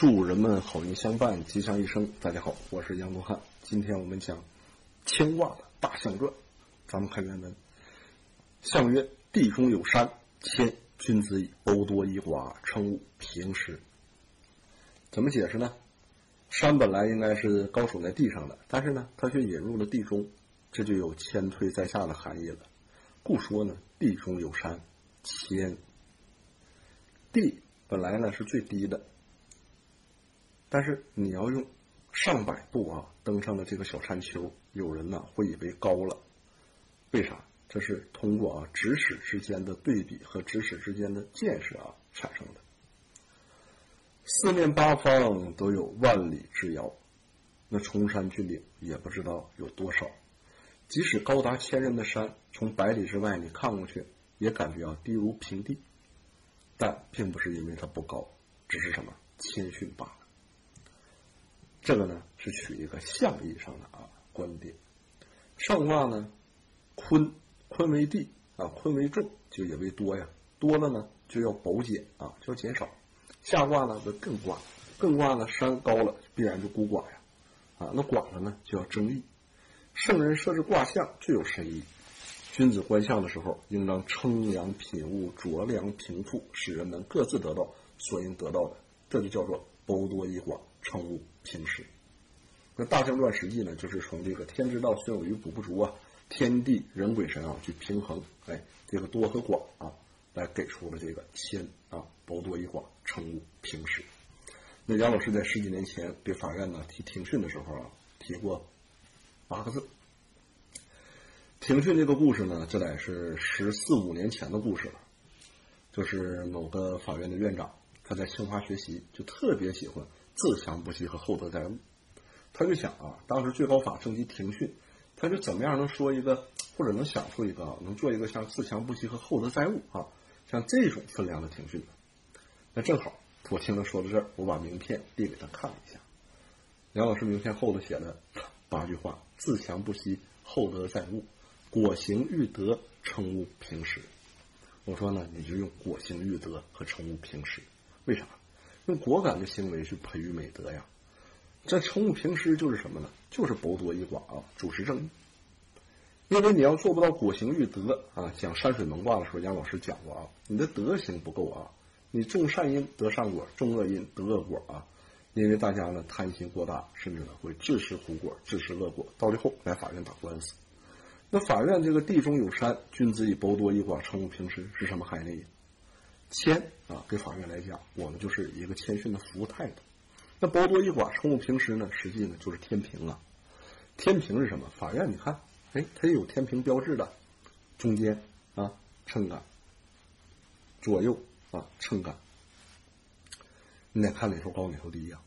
祝人们好运相伴，吉祥一生。大家好，我是杨东汉。今天我们讲《青蛙的大象传》，咱们看原文。象曰：“地中有山，谦君子以欧多益寡，称物平时。”怎么解释呢？山本来应该是高耸在地上的，但是呢，它却引入了地中，这就有谦退在下的含义了。故说呢，地中有山，谦。地本来呢是最低的。但是你要用上百步啊登上了这个小山丘，有人呢会以为高了，为啥？这是通过啊咫尺之间的对比和咫尺之间的见识啊产生的。四面八方都有万里之遥，那崇山峻岭也不知道有多少。即使高达千仞的山，从百里之外你看过去，也感觉啊低如平地。但并不是因为它不高，只是什么谦逊罢了。这个呢是取一个象意上的啊观点。上卦呢，坤坤为地啊，坤为重，就也为多呀。多了呢就要薄减啊，就要减少。下卦呢为艮卦，艮卦呢山高了必然就孤寡呀，啊那寡了呢就要争议。圣人设置卦象具有深意。君子观象的时候，应当称量品物，酌量平复，使人们各自得到所应得到的，这就叫做褒多益寡。称物平时，那大象传实际呢，就是从这个天之道，损有余补不足啊，天地人鬼神啊去平衡，哎，这个多和寡啊，来给出了这个谦啊，薄多益寡，称物平时。那杨老师在十几年前给法院呢提庭训的时候啊，提过八个字。庭训这个故事呢，这得是十四五年前的故事了，就是某个法院的院长，他在清华学习，就特别喜欢。自强不息和厚德载物，他就想啊，当时最高法正级庭训，他就怎么样能说一个，或者能想出一个，能做一个像自强不息和厚德载物啊，像这种分量的庭训那正好，我听他说到这儿，我把名片递给他看了一下，梁老师名片后头写了八句话：自强不息，厚德载物，果行育德，称物平时。我说呢，你就用果行育德和称物平时，为啥？用果敢的行为去培育美德呀，这称物平时就是什么呢？就是博多一寡啊，主持正义。因为你要做不到果行育德啊，讲山水蒙卦的时候，杨老师讲过啊，你的德行不够啊，你种善因得善果，种恶因得恶果啊。因为大家呢贪心过大，甚至呢会自食苦果，自食恶果，到最后来法院打官司。那法院这个地中有山，君子以博多一寡，称物平时是什么含义？谦啊，给法院来讲，我们就是一个谦逊的服务态度。那薄多一寡，称呼平时呢，实际呢就是天平啊。天平是什么？法院你看，哎，它有天平标志的，中间啊秤杆，左右啊秤杆。你得看哪头高哪头低呀？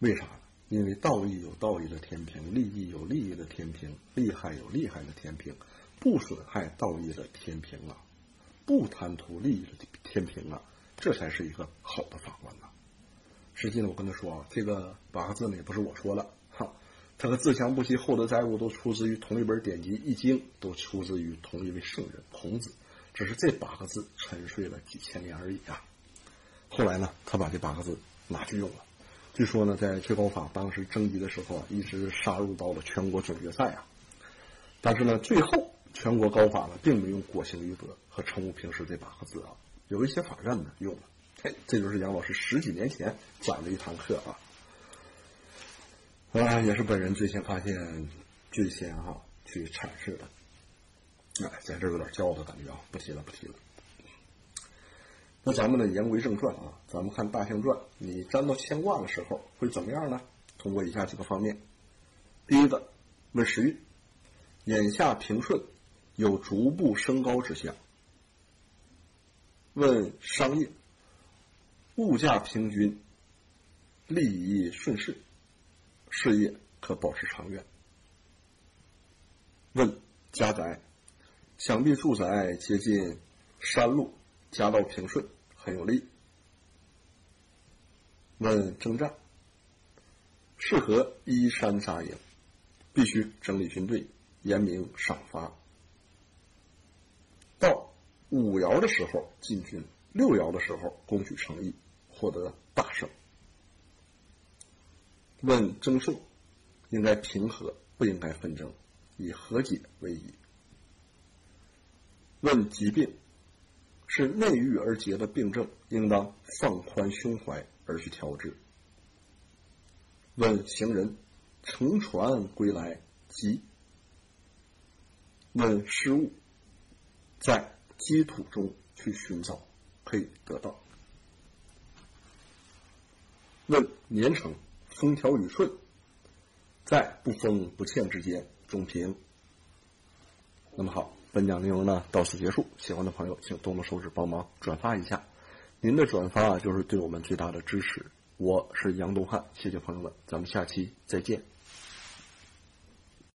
为啥？因为道义有道义的天平，利益有利益的天平，利害有利害的天平，不损害道义的天平啊。不贪图利益的天平啊，这才是一个好的法官呐。实际呢，我跟他说啊，这个八个字呢也不是我说的，哈，他和自强不息、厚德载物都出自于同一本典籍《易经》，都出自于同一位圣人孔子，只是这八个字沉睡了几千年而已啊。后来呢，他把这八个字拿去用了，据说呢，在最高法当时征集的时候啊，一直杀入到了全国总决赛啊，但是呢，最后。全国高法呢，并没用“果行于德”和“称物平时”这八个字啊，有一些法院呢用了。哎，这就是杨老师十几年前讲的一堂课啊，啊，也是本人最先发现、最先哈去阐释的。哎，在这有点骄傲的感觉啊，不提了，不提了。那咱们呢，言归正传啊，咱们看《大象传》，你占到牵挂的时候会怎么样呢？通过以下几个方面：第一个，问时运，眼下平顺。有逐步升高之象。问商业，物价平均，利益顺势，事业可保持长远。问家宅，想必住宅接近山路，家道平顺，很有利。问征战，适合依山扎营，必须整理军队，严明赏罚。五爻的时候进军，六爻的时候攻取城邑，获得大胜。问争胜，应该平和，不应该纷争，以和解为宜。问疾病，是内郁而结的病症，应当放宽胸怀而去调治。问行人，乘船归来急。问失物，在积土中去寻找，可以得到。问年成，风调雨顺，在不风不欠之间中平。那么好，本讲内容呢到此结束。喜欢的朋友，请动动手指帮忙转发一下。您的转发啊，就是对我们最大的支持。我是杨东汉，谢谢朋友们，咱们下期再见。